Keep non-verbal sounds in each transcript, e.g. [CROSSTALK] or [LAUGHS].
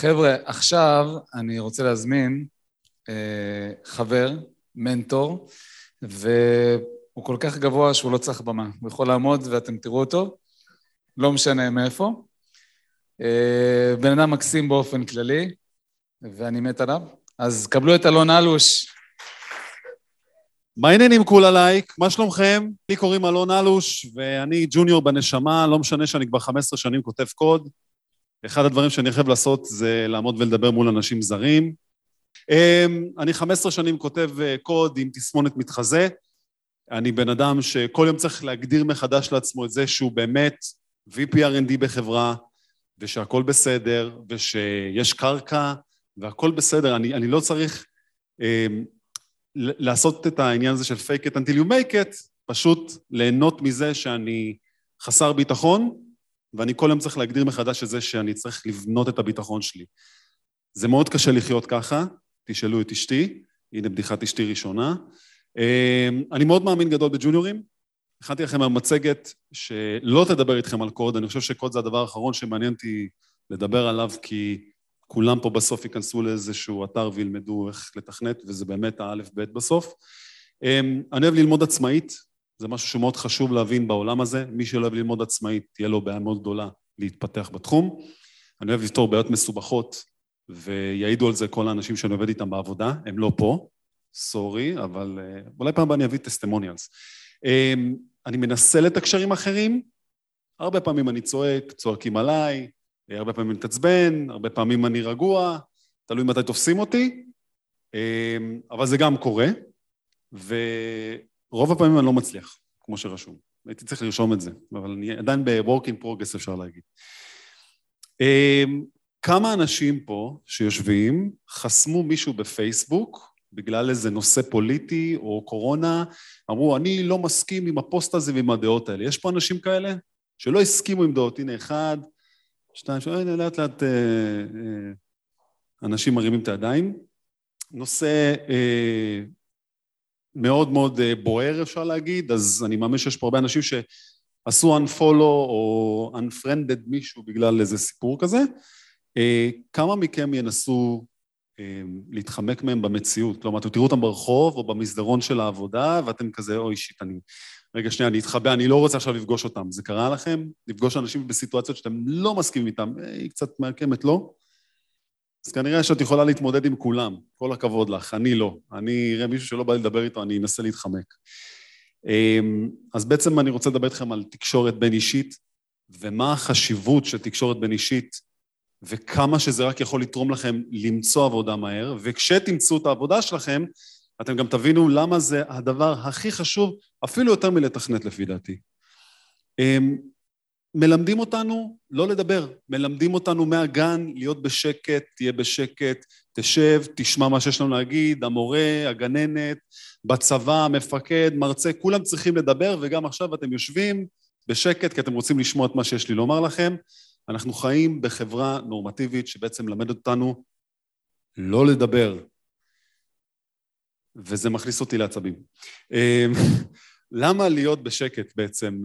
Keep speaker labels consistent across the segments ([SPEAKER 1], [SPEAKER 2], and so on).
[SPEAKER 1] חבר'ה, עכשיו אני רוצה להזמין אה, חבר, מנטור, והוא כל כך גבוה שהוא לא צריך במה. הוא יכול לעמוד ואתם תראו אותו, לא משנה מאיפה. אה, בן אדם מקסים באופן כללי, ואני מת עליו. אז קבלו את אלון אלוש.
[SPEAKER 2] מה העניינים כולה לייק? מה שלומכם? לי קוראים אלון אלוש, ואני ג'וניור בנשמה, לא משנה שאני כבר 15 שנים כותב קוד. אחד הדברים שאני חייב לעשות זה לעמוד ולדבר מול אנשים זרים. אמ, אני 15 שנים כותב אה, קוד עם תסמונת מתחזה. אני בן אדם שכל יום צריך להגדיר מחדש לעצמו את זה שהוא באמת VP R&D בחברה, ושהכול בסדר, ושיש קרקע, והכול בסדר. אני, אני לא צריך אה, לעשות את העניין הזה של fake it until you make it, פשוט ליהנות מזה שאני חסר ביטחון, ואני כל יום צריך להגדיר מחדש את זה שאני צריך לבנות את הביטחון שלי. זה מאוד קשה לחיות ככה, תשאלו את אשתי, הנה בדיחת אשתי ראשונה. אמ, אני מאוד מאמין גדול בג'וניורים. הכנתי לכם המצגת שלא תדבר איתכם על קוד, אני חושב שקוד זה הדבר האחרון שמעניין אותי לדבר עליו, כי כולם פה בסוף ייכנסו לאיזשהו אתר וילמדו איך לתכנת, וזה באמת האלף-בית בסוף. אמ, אני אוהב ללמוד עצמאית, זה משהו שמאוד חשוב להבין בעולם הזה. מי שלא אוהב ללמוד עצמאית, תהיה לו בעיה מאוד גדולה להתפתח בתחום. אני אוהב לפתור בעיות מסובכות, ויעידו על זה כל האנשים שאני עובד איתם בעבודה, הם לא פה, סורי, אבל אה, אולי פעם הבאה אני אביא טסטימוניאלס. אמ, אני מנסה לתקשר עם אחרים, הרבה פעמים אני צועק, צועקים עליי, הרבה פעמים אני מתעצבן, הרבה פעמים אני רגוע, תלוי מתי תופסים אותי, אמ, אבל זה גם קורה, ורוב הפעמים אני לא מצליח, כמו שרשום. הייתי צריך לרשום את זה, אבל אני עדיין ב-work in progress אפשר להגיד. אמ, כמה אנשים פה שיושבים חסמו מישהו בפייסבוק בגלל איזה נושא פוליטי או קורונה, אמרו, אני לא מסכים עם הפוסט הזה ועם הדעות האלה. יש פה אנשים כאלה שלא הסכימו עם דעות. הנה, אחד, שתיים, שלוש, לאט לאט אה, אה, אנשים מרימים את הידיים. נושא אה, מאוד מאוד אה, בוער, אפשר להגיד, אז אני מאמין שיש פה הרבה אנשים שעשו unfollow או unfriended מישהו בגלל איזה סיפור כזה. אה, כמה מכם ינסו אה, להתחמק מהם במציאות? כלומר, אתם תראו אותם ברחוב או במסדרון של העבודה, ואתם כזה, אוי שיט, אני... רגע, שנייה, אני אתחבא, אני לא רוצה עכשיו לפגוש אותם. זה קרה לכם? לפגוש אנשים בסיטואציות שאתם לא מסכימים איתם, היא קצת מעקמת, לא? אז כנראה שאת יכולה להתמודד עם כולם. כל הכבוד לך, אני לא. אני אראה מישהו שלא בא לדבר איתו, אני אנסה להתחמק. אז בעצם אני רוצה לדבר איתכם על תקשורת בין אישית, ומה החשיבות של תקשורת בין אישית וכמה שזה רק יכול לתרום לכם למצוא עבודה מהר, וכשתמצאו את העבודה שלכם, אתם גם תבינו למה זה הדבר הכי חשוב, אפילו יותר מלתכנת לפי דעתי. אמ, מלמדים אותנו לא לדבר, מלמדים אותנו מהגן להיות בשקט, תהיה בשקט, תשב, תשמע מה שיש לנו להגיד, המורה, הגננת, בצבא, המפקד, מרצה, כולם צריכים לדבר, וגם עכשיו אתם יושבים בשקט כי אתם רוצים לשמוע את מה שיש לי לומר לכם. אנחנו חיים בחברה נורמטיבית שבעצם מלמדת אותנו לא לדבר, וזה מכניס אותי לעצבים. אמ, [LAUGHS] למה להיות בשקט בעצם?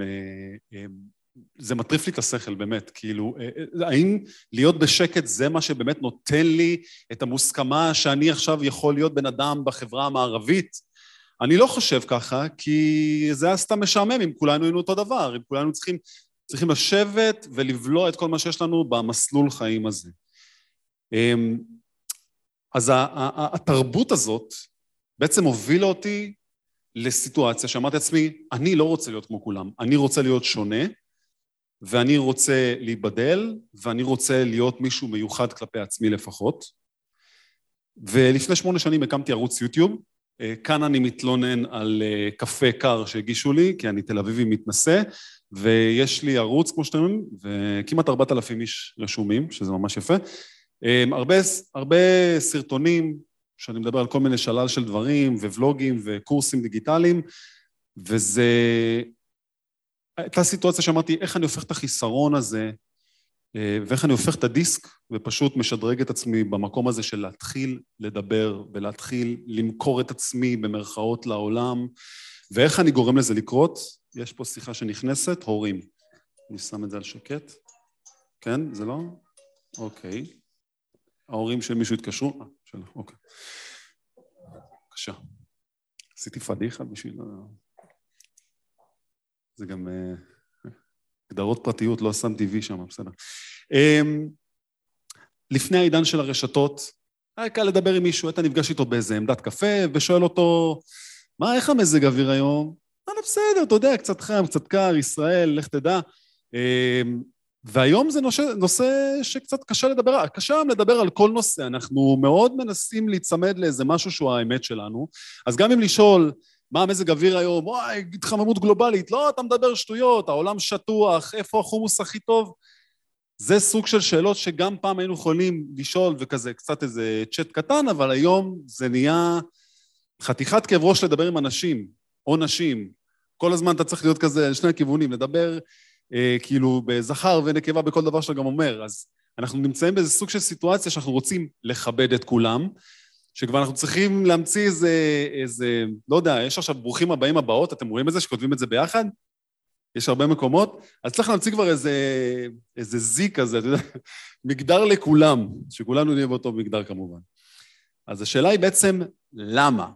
[SPEAKER 2] זה מטריף לי את השכל, באמת, כאילו, אה, אה, האם להיות בשקט זה מה שבאמת נותן לי את המוסכמה שאני עכשיו יכול להיות בן אדם בחברה המערבית? אני לא חושב ככה, כי זה היה סתם משעמם אם כולנו היינו אותו דבר, אם כולנו צריכים צריכים לשבת ולבלוע את כל מה שיש לנו במסלול חיים הזה. אמ, אז התרבות הזאת בעצם הובילה אותי לסיטואציה שאמרתי לעצמי, אני לא רוצה להיות כמו כולם, אני רוצה להיות שונה, ואני רוצה להיבדל, ואני רוצה להיות מישהו מיוחד כלפי עצמי לפחות. ולפני שמונה שנים הקמתי ערוץ יוטיוב, אה, כאן אני מתלונן על אה, קפה קר שהגישו לי, כי אני תל אביבי מתנשא, ויש לי ערוץ, כמו שאתם אומרים, וכמעט ארבעת אלפים איש רשומים, שזה ממש יפה. אמ, הרבה, הרבה סרטונים, שאני מדבר על כל מיני שלל של דברים, וולוגים וקורסים דיגיטליים, וזה... הייתה סיטואציה שאמרתי, איך אני הופך את החיסרון הזה, אה, ואיך אני הופך את הדיסק, ופשוט משדרג את עצמי במקום הזה של להתחיל לדבר, ולהתחיל למכור את עצמי במרכאות לעולם, ואיך אני גורם לזה לקרות? יש פה שיחה שנכנסת, הורים. אני שם את זה על שקט. כן? זה לא? אוקיי. ההורים של מישהו התקשרו? אה, שלא, אוקיי. בבקשה. עשיתי פדיחה בשביל... זה גם אה, הגדרות פרטיות, לא שמתי וי שם, בסדר. אמ, לפני העידן של הרשתות, היה קל לדבר עם מישהו, היית נפגש איתו באיזה עמדת קפה ושואל אותו, מה, איך המזג אוויר היום? אמר בסדר, אתה יודע, קצת חם, קצת קר, ישראל, לך תדע. אמ, והיום זה נושא, נושא שקצת קשה לדבר, קשה היום לדבר על כל נושא, אנחנו מאוד מנסים להיצמד לאיזה משהו שהוא האמת שלנו, אז גם אם לשאול מה המזג אוויר היום, וואי, התחממות גלובלית, לא, אתה מדבר שטויות, העולם שטוח, איפה החומוס הכי טוב? זה סוג של שאלות שגם פעם היינו יכולים לשאול וכזה קצת איזה צ'אט קטן, אבל היום זה נהיה חתיכת כאב ראש לדבר עם אנשים, או נשים. כל הזמן אתה צריך להיות כזה לשני הכיוונים, לדבר אה, כאילו בזכר ונקבה בכל דבר שאתה גם אומר. אז אנחנו נמצאים באיזה סוג של סיטואציה שאנחנו רוצים לכבד את כולם, שכבר אנחנו צריכים להמציא איזה, איזה, לא יודע, יש עכשיו ברוכים הבאים הבאות, אתם רואים את זה, שכותבים את זה ביחד? יש הרבה מקומות, אז צריך להמציא כבר איזה, איזה זי כזה, אתה יודע, [LAUGHS] מגדר לכולם, שכולנו נהיה באותו מגדר כמובן. אז השאלה היא בעצם, למה?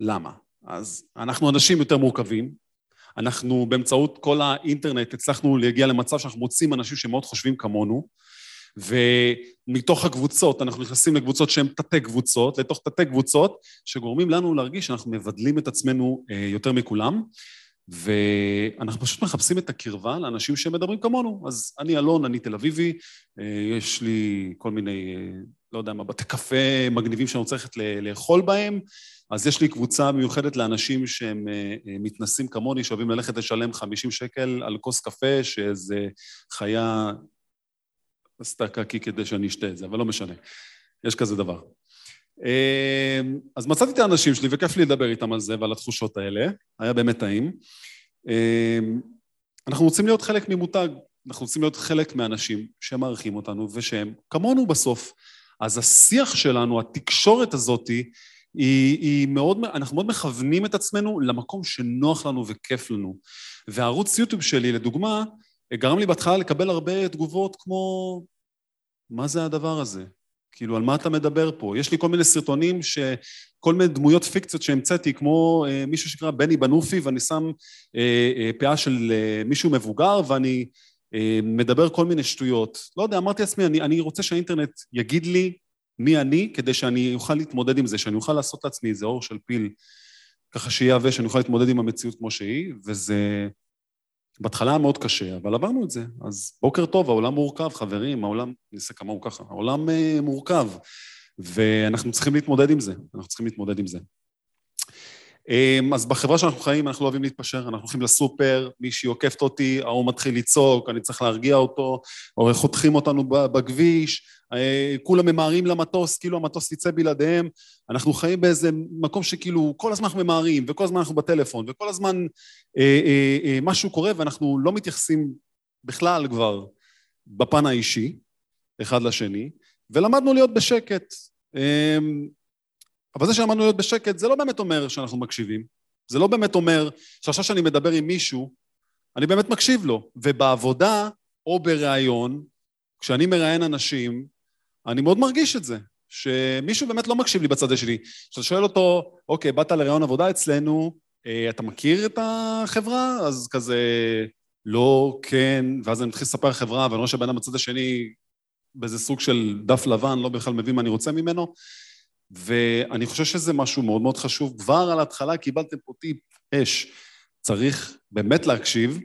[SPEAKER 2] למה? אז אנחנו אנשים יותר מורכבים, אנחנו באמצעות כל האינטרנט הצלחנו להגיע למצב שאנחנו מוצאים אנשים שמאוד חושבים כמונו, ומתוך הקבוצות, אנחנו נכנסים לקבוצות שהן תתי קבוצות, לתוך תתי קבוצות, שגורמים לנו להרגיש שאנחנו מבדלים את עצמנו אה, יותר מכולם, ואנחנו פשוט מחפשים את הקרבה לאנשים שמדברים כמונו. אז אני אלון, אני תל אביבי, אה, יש לי כל מיני, אה, לא יודע מה, בתי קפה מגניבים שאני רוצה ללכת לאכול בהם, אז יש לי קבוצה מיוחדת לאנשים שהם מתנסים כמוני, שאוהבים ללכת לשלם 50 שקל על כוס קפה, שאיזה חיה עשתה קקי כדי שאני אשתה את זה, אבל לא משנה. יש כזה דבר. אמ, אז מצאתי את האנשים שלי, וכיף לי לדבר איתם על זה ועל התחושות האלה, היה באמת טעים. אמ, אנחנו רוצים להיות חלק ממותג, אנחנו רוצים להיות חלק מהאנשים שמעריכים אותנו ושהם כמונו בסוף. אז השיח שלנו, התקשורת הזאת, היא, היא מאוד, אנחנו מאוד מכוונים את עצמנו למקום שנוח לנו וכיף לנו. והערוץ יוטיוב שלי, לדוגמה, גרם לי בהתחלה לקבל הרבה תגובות כמו, מה זה הדבר הזה? כאילו, על מה אתה מדבר פה? יש לי כל מיני סרטונים ש... כל מיני דמויות פיקציות שהמצאתי, כמו אה, מישהו שקרא בני בנופי, ואני שם אה, אה, פאה של אה, מישהו מבוגר, ואני אה, מדבר כל מיני שטויות. לא יודע, אמרתי לעצמי, אני, אני רוצה שהאינטרנט יגיד לי מי אני, כדי שאני אוכל להתמודד עם זה, שאני אוכל לעשות לעצמי איזה אור של פיל, ככה שיהיה עבה, שאני אוכל להתמודד עם המציאות כמו שהיא, וזה... בהתחלה היה מאוד קשה, אבל עברנו את זה. אז בוקר טוב, העולם מורכב, חברים, העולם, אני אעשה כמה הוא ככה, העולם uh, מורכב, ואנחנו צריכים להתמודד עם זה, אנחנו צריכים להתמודד עם זה. Um, אז בחברה שאנחנו חיים, אנחנו לא אוהבים להתפשר, אנחנו הולכים לסופר, מישהי עוקפת אותי, ההוא מתחיל לצעוק, אני צריך להרגיע אותו, או חותכים אותנו בכביש, אה, כולם ממהרים למטוס, כאילו המטוס יצא בלעדיהם. אנחנו חיים באיזה מקום שכאילו כל הזמן אנחנו ממהרים, וכל הזמן אנחנו בטלפון, וכל הזמן אה, אה, אה, משהו קורה, ואנחנו לא מתייחסים בכלל כבר בפן האישי, אחד לשני, ולמדנו להיות בשקט. אבל זה שלמדנו להיות בשקט, זה לא באמת אומר שאנחנו מקשיבים. זה לא באמת אומר שעכשיו שאני מדבר עם מישהו, אני באמת מקשיב לו. ובעבודה או בריאיון, כשאני מראיין אנשים, אני מאוד מרגיש את זה, שמישהו באמת לא מקשיב לי בצד השני. כשאתה שואל אותו, אוקיי, באת לראיון עבודה אצלנו, אה, אתה מכיר את החברה? אז כזה, לא, כן, ואז אני מתחיל לספר חברה, ואני רואה שהבן אדם בצד השני באיזה סוג של דף לבן, לא בכלל מבין מה אני רוצה ממנו. ואני חושב שזה משהו מאוד מאוד חשוב. כבר על ההתחלה קיבלתם פה טיפ אש. צריך באמת להקשיב,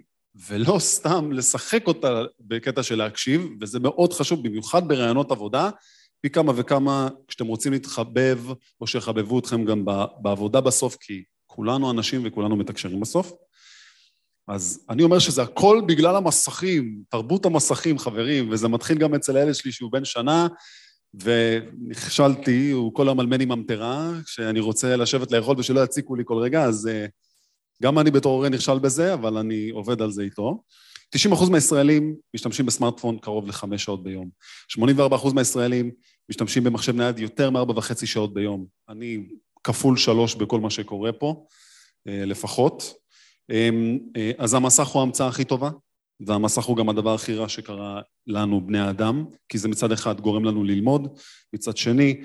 [SPEAKER 2] ולא סתם לשחק אותה בקטע של להקשיב, וזה מאוד חשוב, במיוחד בראיונות עבודה, פי כמה וכמה כשאתם רוצים להתחבב, או שיחבבו אתכם גם בעבודה בסוף, כי כולנו אנשים וכולנו מתקשרים בסוף. אז אני אומר שזה הכל בגלל המסכים, תרבות המסכים, חברים, וזה מתחיל גם אצל הילד שלי שהוא בן שנה, ונכשלתי, הוא כל היום על מני ממטרה, כשאני רוצה לשבת לאכול ושלא יציקו לי כל רגע, אז uh, גם אני בתור הורה נכשל בזה, אבל אני עובד על זה איתו. 90% מהישראלים משתמשים בסמארטפון קרוב לחמש שעות ביום. 84% מהישראלים משתמשים במחשב נייד יותר מארבע וחצי שעות ביום. אני כפול שלוש בכל מה שקורה פה, uh, לפחות. Um, uh, אז המסך הוא ההמצאה הכי טובה, והמסך הוא גם הדבר הכי רע שקרה לנו, בני האדם, כי זה מצד אחד גורם לנו ללמוד, מצד שני,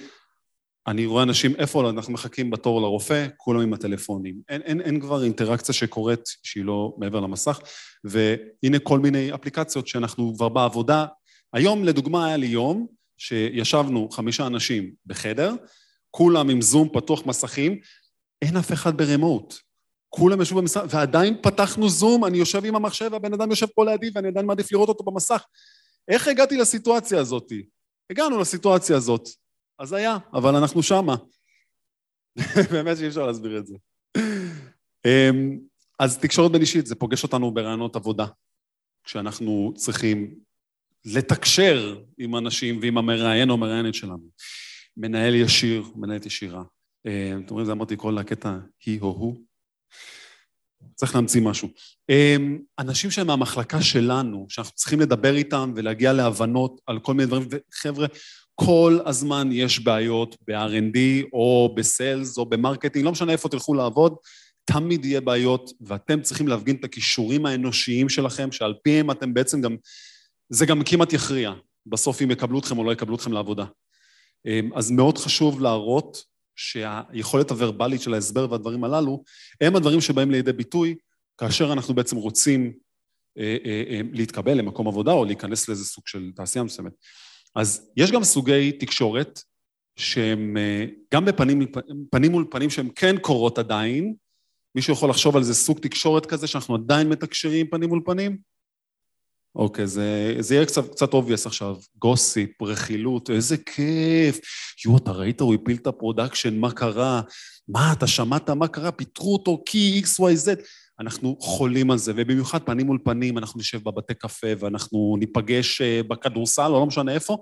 [SPEAKER 2] אני רואה אנשים, איפה אנחנו מחכים בתור לרופא, כולם עם הטלפונים. אין, אין, אין כבר אינטראקציה שקורית שהיא לא מעבר למסך, והנה כל מיני אפליקציות שאנחנו כבר בעבודה. היום, לדוגמה, היה לי יום שישבנו חמישה אנשים בחדר, כולם עם זום פתוח מסכים, אין אף אחד ברמוט. כולם ישבו במשרד, ועדיין פתחנו זום, אני יושב עם המחשב, והבן אדם יושב פה לידי, ואני עדיין מעדיף לראות אותו במסך. איך הגעתי לסיטואציה הזאת? הגענו לסיטואציה הזאת. אז היה, אבל אנחנו שמה. [LAUGHS] באמת שאי אפשר להסביר את זה. אמ, אז תקשורת בין אישית, זה פוגש אותנו ברעיונות עבודה, כשאנחנו צריכים לתקשר עם אנשים ועם המראיין או המראיינת שלנו. מנהל ישיר, מנהלת ישירה. אמ, אתם רואים, זה אמרתי כל הקטע היא או הוא. צריך להמציא משהו. אמ, אנשים שהם מהמחלקה שלנו, שאנחנו צריכים לדבר איתם ולהגיע להבנות על כל מיני דברים, וחבר'ה, כל הזמן יש בעיות ב-R&D או ב sales או ב marketing, לא משנה איפה תלכו לעבוד, תמיד יהיה בעיות, ואתם צריכים להפגין את הכישורים האנושיים שלכם, שעל פיהם אתם בעצם גם, זה גם כמעט יכריע, בסוף אם יקבלו אתכם או לא יקבלו אתכם לעבודה. אמ, אז מאוד חשוב להראות שהיכולת הוורבלית של ההסבר והדברים הללו, הם הדברים שבאים לידי ביטוי כאשר אנחנו בעצם רוצים אה, אה, אה, להתקבל למקום עבודה או להיכנס לאיזה סוג של תעשייה מסוימת. אז יש גם סוגי תקשורת שהם גם בפנים פנים מול פנים שהן כן קורות עדיין, מישהו יכול לחשוב על איזה סוג תקשורת כזה שאנחנו עדיין מתקשרים פנים מול פנים? אוקיי, זה, זה יהיה קצת, קצת obvious עכשיו. גוסיפ, רכילות, איזה כיף. יואו, אתה ראית, הוא הפיל את ה production, מה קרה? מה, אתה שמעת מה קרה? פיטרו אותו כי XYZ. אנחנו חולים על זה, ובמיוחד פנים מול פנים, אנחנו נשב בבתי קפה ואנחנו ניפגש אה, בכדורסל, או לא משנה איפה,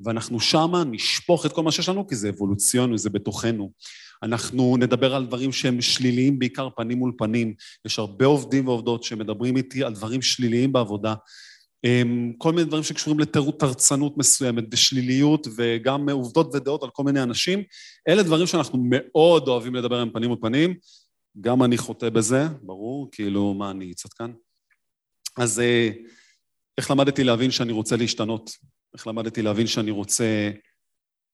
[SPEAKER 2] ואנחנו שמה נשפוך את כל מה שיש לנו, כי זה אבולוציוני, זה בתוכנו. אנחנו נדבר על דברים שהם שליליים, בעיקר פנים מול פנים. יש הרבה עובדים ועובדות שמדברים איתי על דברים שליליים בעבודה. אמ, כל מיני דברים שקשורים לתרצנות מסוימת, בשליליות וגם עובדות ודעות על כל מיני אנשים. אלה דברים שאנחנו מאוד אוהבים לדבר עם פנים ופנים. גם אני חוטא בזה, ברור, כאילו, מה, אני צדקן? אז אה, איך למדתי להבין שאני רוצה להשתנות? איך למדתי להבין שאני רוצה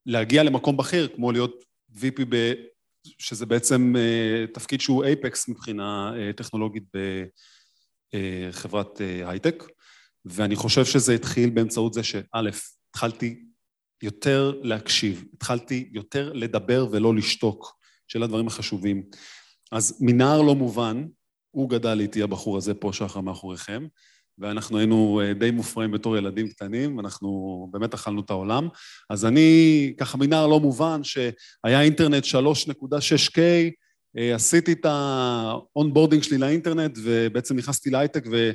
[SPEAKER 2] להגיע למקום בכיר, כמו להיות VP, ב, שזה בעצם אה, תפקיד שהוא אייפקס מבחינה אה, טכנולוגית בחברת הייטק. ואני חושב שזה התחיל באמצעות זה שא', התחלתי יותר להקשיב, התחלתי יותר לדבר ולא לשתוק, שאלה הדברים החשובים. אז מנער לא מובן, הוא גדל איתי, הבחור הזה פה, שחר מאחוריכם, ואנחנו היינו אה, די מופרעים בתור ילדים קטנים, אנחנו באמת אכלנו את העולם. אז אני, ככה מנער לא מובן, שהיה אינטרנט 3.6K, אה, עשיתי את ה onboarding שלי לאינטרנט, ובעצם נכנסתי להייטק, ו...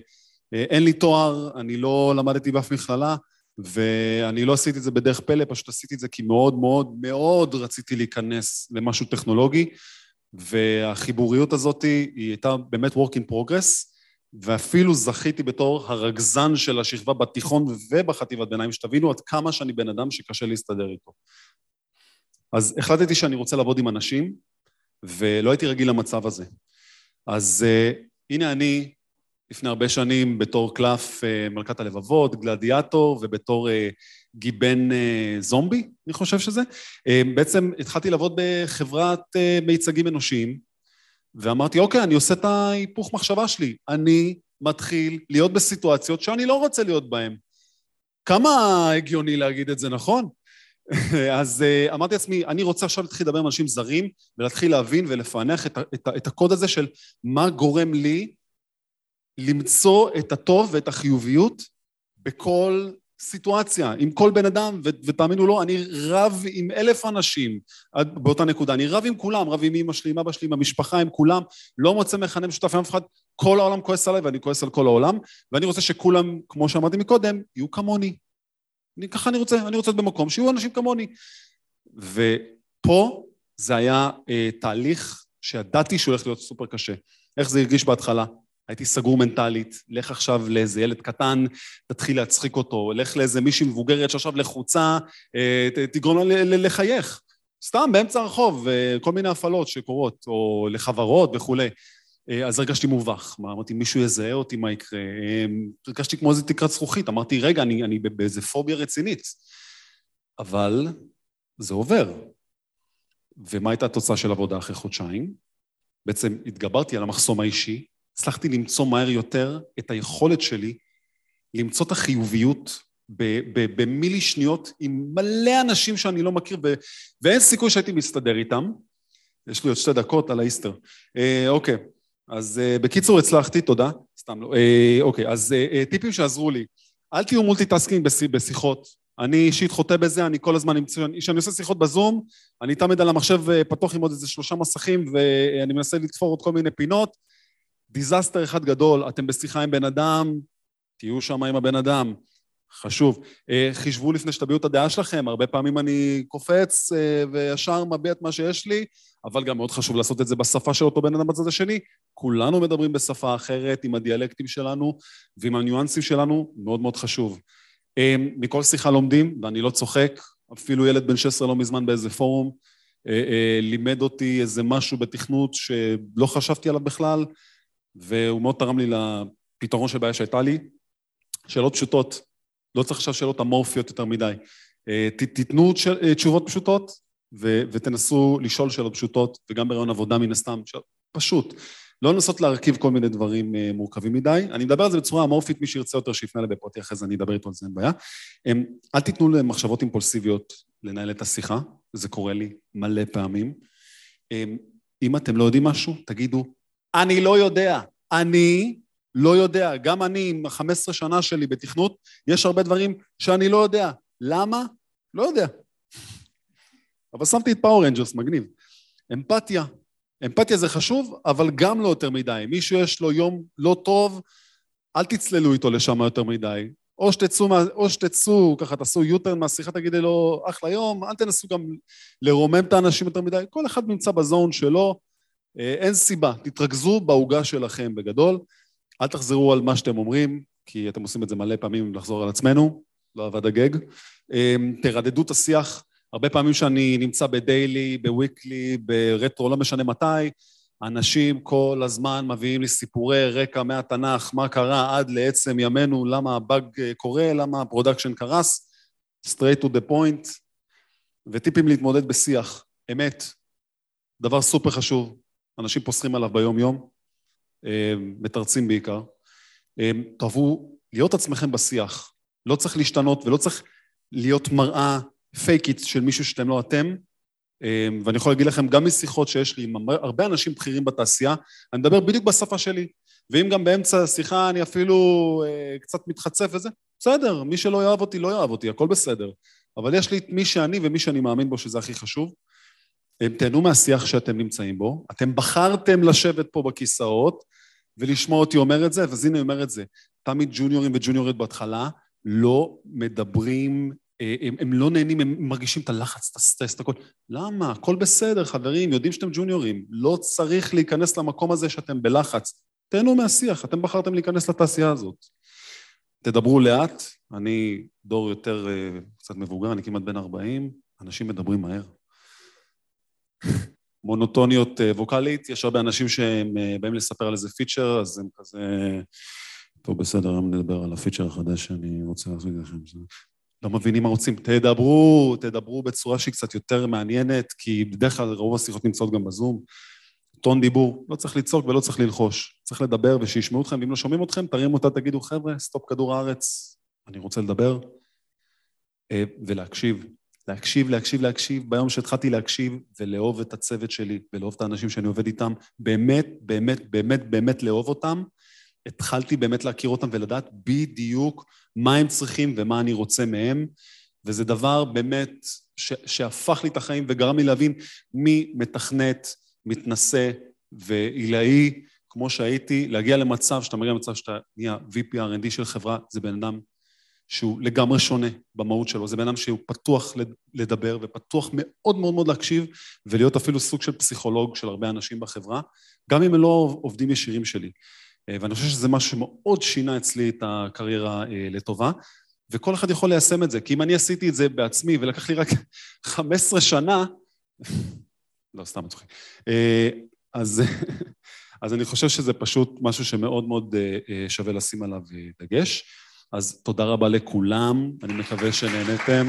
[SPEAKER 2] אה, אין לי תואר, אני לא למדתי באף מכללה, ואני לא עשיתי את זה בדרך פלא, פשוט עשיתי את זה כי מאוד מאוד מאוד רציתי להיכנס למשהו טכנולוגי, והחיבוריות הזאת היא הייתה באמת work in progress, ואפילו זכיתי בתור הרגזן של השכבה בתיכון ובחטיבת ביניים, שתבינו עד כמה שאני בן אדם שקשה להסתדר איתו. אז החלטתי שאני רוצה לעבוד עם אנשים, ולא הייתי רגיל למצב הזה. אז uh, הנה אני לפני הרבה שנים בתור קלף אה, מלכת הלבבות, גלדיאטור, ובתור אה, גיבן אה, זומבי, אני חושב שזה. בעצם התחלתי לעבוד בחברת מיצגים אנושיים, ואמרתי, אוקיי, אני עושה את ההיפוך מחשבה שלי. אני מתחיל להיות בסיטואציות שאני לא רוצה להיות בהן. כמה הגיוני להגיד את זה, נכון? [LAUGHS] אז אמרתי לעצמי, אני רוצה עכשיו להתחיל לדבר עם אנשים זרים ולהתחיל להבין ולפענח את, את, את הקוד הזה של מה גורם לי למצוא את הטוב ואת החיוביות בכל סיטואציה, עם כל בן אדם, ותאמינו לו, אני רב עם אלף אנשים באותה נקודה, אני רב עם כולם, רב עם אמא שלי, עם אבא שלי, עם המשפחה, עם כולם, לא מוצא מכנה משותף עם אף אחד, כל העולם כועס עליי ואני כועס על כל העולם, ואני רוצה שכולם, כמו שאמרתי מקודם, יהיו כמוני. אני, ככה אני רוצה, אני רוצה להיות במקום שיהיו אנשים כמוני. ופה זה היה אה, תהליך שידעתי שהוא הולך להיות סופר קשה. איך זה הרגיש בהתחלה? הייתי סגור מנטלית, לך עכשיו לאיזה ילד קטן, תתחיל להצחיק אותו, לך לאיזה מישהי מבוגרת שעכשיו לחוצה, אה, תגרום לה לחייך. סתם באמצע הרחוב, כל מיני הפעלות שקורות, או לחברות וכולי. אה, אז הרגשתי מובך. אמרתי, מישהו יזהה אותי, מה יקרה? אה, הרגשתי כמו איזה תקרת זכוכית. אמרתי, רגע, אני, אני באיזה פוביה רצינית. אבל זה עובר. ומה הייתה התוצאה של עבודה אחרי חודשיים? בעצם התגברתי על המחסום האישי, הצלחתי למצוא מהר יותר את היכולת שלי למצוא את החיוביות במילי שניות עם מלא אנשים שאני לא מכיר, ו- ואין סיכוי שהייתי מסתדר איתם. יש לי עוד שתי דקות על האיסטר. אה, אוקיי, אז אה, בקיצור הצלחתי, תודה. סתם לא. אה, אוקיי, אז אה, אה, טיפים שעזרו לי. אל תהיו multitasking בשיחות. אני אישית חוטא בזה, אני כל הזמן, כשאני עושה שיחות בזום, אני תמיד על המחשב אה, פתוח עם עוד איזה שלושה מסכים ואני מנסה לתפור עוד כל מיני פינות. disaster אחד גדול, אתם בשיחה עם בן אדם, תהיו שם עם הבן אדם. חשוב. אה, חישבו לפני שתביעו את הדעה שלכם, הרבה פעמים אני קופץ אה, וישר מביע את מה שיש לי, אבל גם מאוד חשוב לעשות את זה בשפה של אותו בן אדם בצד השני. כולנו מדברים בשפה אחרת, עם הדיאלקטים שלנו ועם הניואנסים שלנו, מאוד מאוד חשוב. אה, מכל שיחה לומדים, ואני לא צוחק, אפילו ילד בן 16 לא מזמן באיזה פורום, לימד אותי איזה משהו בתכנות שלא חשבתי עליו בכלל, והוא מאוד תרם לי לפתרון של בעיה שהייתה לי. שאלות פשוטות, לא צריך עכשיו שאלות אמורפיות יותר מדי. אה, תיתנו אה, תשובות פשוטות ותנסו לשאול שאלות פשוטות, וגם ברעיון עבודה מן הסתם, פשוט. לא לנסות להרכיב כל מיני דברים אה, מורכבים מדי. אני מדבר על זה בצורה אמורפית, מי שירצה יותר שיפנה אליי בפרטי, אחרי זה אני אדבר איתו על זה, אין בעיה. אל תיתנו למחשבות אימפולסיביות לנהל את השיחה, זה קורה לי מלא פעמים. אם אתם לא יודעים משהו, תגידו, אני לא יודע, אני לא יודע. גם אני, עם ה-15 שנה שלי בתכנות, יש הרבה דברים שאני לא יודע. למה? לא יודע. אבל שמתי את Power Rangers, מגניב. אמפתיה. אמפתיה זה חשוב, אבל גם לא יותר מדי. מישהו יש לו יום לא טוב, אל תצללו איתו לשם יותר מדי. או שתצאו, או שתצאו, ככה תעשו U-turn מהשיחה, תגידי לו, אחלה יום, אל תנסו גם לרומם את האנשים יותר מדי, כל אחד נמצא ב zone שלו, אין סיבה, תתרכזו בעוגה שלכם בגדול. אל תחזרו על מה שאתם אומרים, כי אתם עושים את זה מלא פעמים לחזור על עצמנו, לא עבד ה gag. אמ, תרדדו את השיח. הרבה פעמים שאני נמצא ב daily, ב weekly, ב retro, לא משנה מתי, אנשים כל הזמן מביאים לי סיפורי רקע מהתנ"ך, מה קרה עד לעצם ימינו, למה הבאג קורה, למה ה production קרס, straight to the point, וטיפים להתמודד בשיח, אמת, דבר סופר חשוב, אנשים פוסחים עליו ביום-יום, אה, מתרצים בעיקר. אה, תאהבו להיות עצמכם בשיח. לא צריך להשתנות ולא צריך להיות מראה פייקית של מישהו שאתם לא אתם. אה, ואני יכול להגיד לכם, גם משיחות שיש לי עם הרבה אנשים בכירים בתעשייה, אני מדבר בדיוק בשפה שלי. ואם גם באמצע השיחה אני אפילו אה, קצת מתחצף וזה, בסדר, מי שלא יאהב אותי, לא יאהב אותי, הכל בסדר. אבל יש לי את מי שאני ומי שאני מאמין בו, שזה הכי חשוב. תהנו מהשיח שאתם נמצאים בו. אתם בחרתם לשבת פה בכיסאות, ולשמוע אותי אומר את זה, אז הנה אני אומר את זה. תמיד ג'וניורים וג'וניוריות בהתחלה לא מדברים, אה, הם, הם לא נהנים, הם מרגישים את הלחץ, את הסטרס, את הכל. למה? הכל בסדר, חברים, יודעים שאתם ג'וניורים. לא צריך להיכנס למקום הזה שאתם בלחץ. תהנו מהשיח, אתם בחרתם להיכנס לתעשייה הזאת. תדברו לאט, אני דור יותר אה, קצת מבוגר, אני כמעט בן 40, אנשים מדברים מהר. מונוטוניות אה, ווקאלית, יש הרבה אנשים שהם אה, באים לספר על איזה feature, אז הם כזה... טוב, בסדר, היום נדבר על ה feature החדש שאני רוצה לעשות לכם. לא מבינים מה רוצים. תדברו, תדברו בצורה שהיא קצת יותר מעניינת, כי בדרך כלל רוב השיחות נמצאות גם בזום. טון דיבור, לא צריך לצעוק ולא צריך ללחוש. צריך לדבר ושישמעו אתכם, ואם לא שומעים אתכם, תרימו אותו, תגידו, חבר'ה, stop כדור הארץ, אני רוצה לדבר. אה, ולהקשיב. להקשיב, להקשיב, להקשיב. ביום שהתחלתי להקשיב ולאהוב את הצוות שלי ולאהוב את האנשים שאני עובד איתם, באמת, באמת, באמת, באמת לאהוב אותם, התחלתי באמת להכיר אותם ולדעת בדיוק מה הם צריכים ומה אני רוצה מהם, וזה דבר באמת ש- שהפך לי את החיים וגרם לי להבין מי מתכנת, מתנשא ועילאי, כמו שהייתי, להגיע למצב שאתה מגיע למצב שאתה נהיה VP R&D של חברה, זה בן אדם שהוא לגמרי שונה במהות שלו. זה בן אדם שהוא פתוח לדבר ופתוח מאוד מאוד מאוד להקשיב ולהיות אפילו סוג של פסיכולוג של הרבה אנשים בחברה, גם אם הם לא עובדים ישירים שלי. אה, ואני חושב שזה משהו שמאוד שינה אצלי את הקריירה אה, לטובה, וכל אחד יכול ליישם את זה, כי אם אני עשיתי את זה בעצמי ולקח לי רק [LAUGHS] 15 שנה, [LAUGHS] לא, סתם מצחיק. אה, אז, [LAUGHS] אז אני חושב שזה פשוט משהו שמאוד מאוד שווה לשים עליו דגש. אז תודה רבה לכולם, אני מקווה שנהנתם.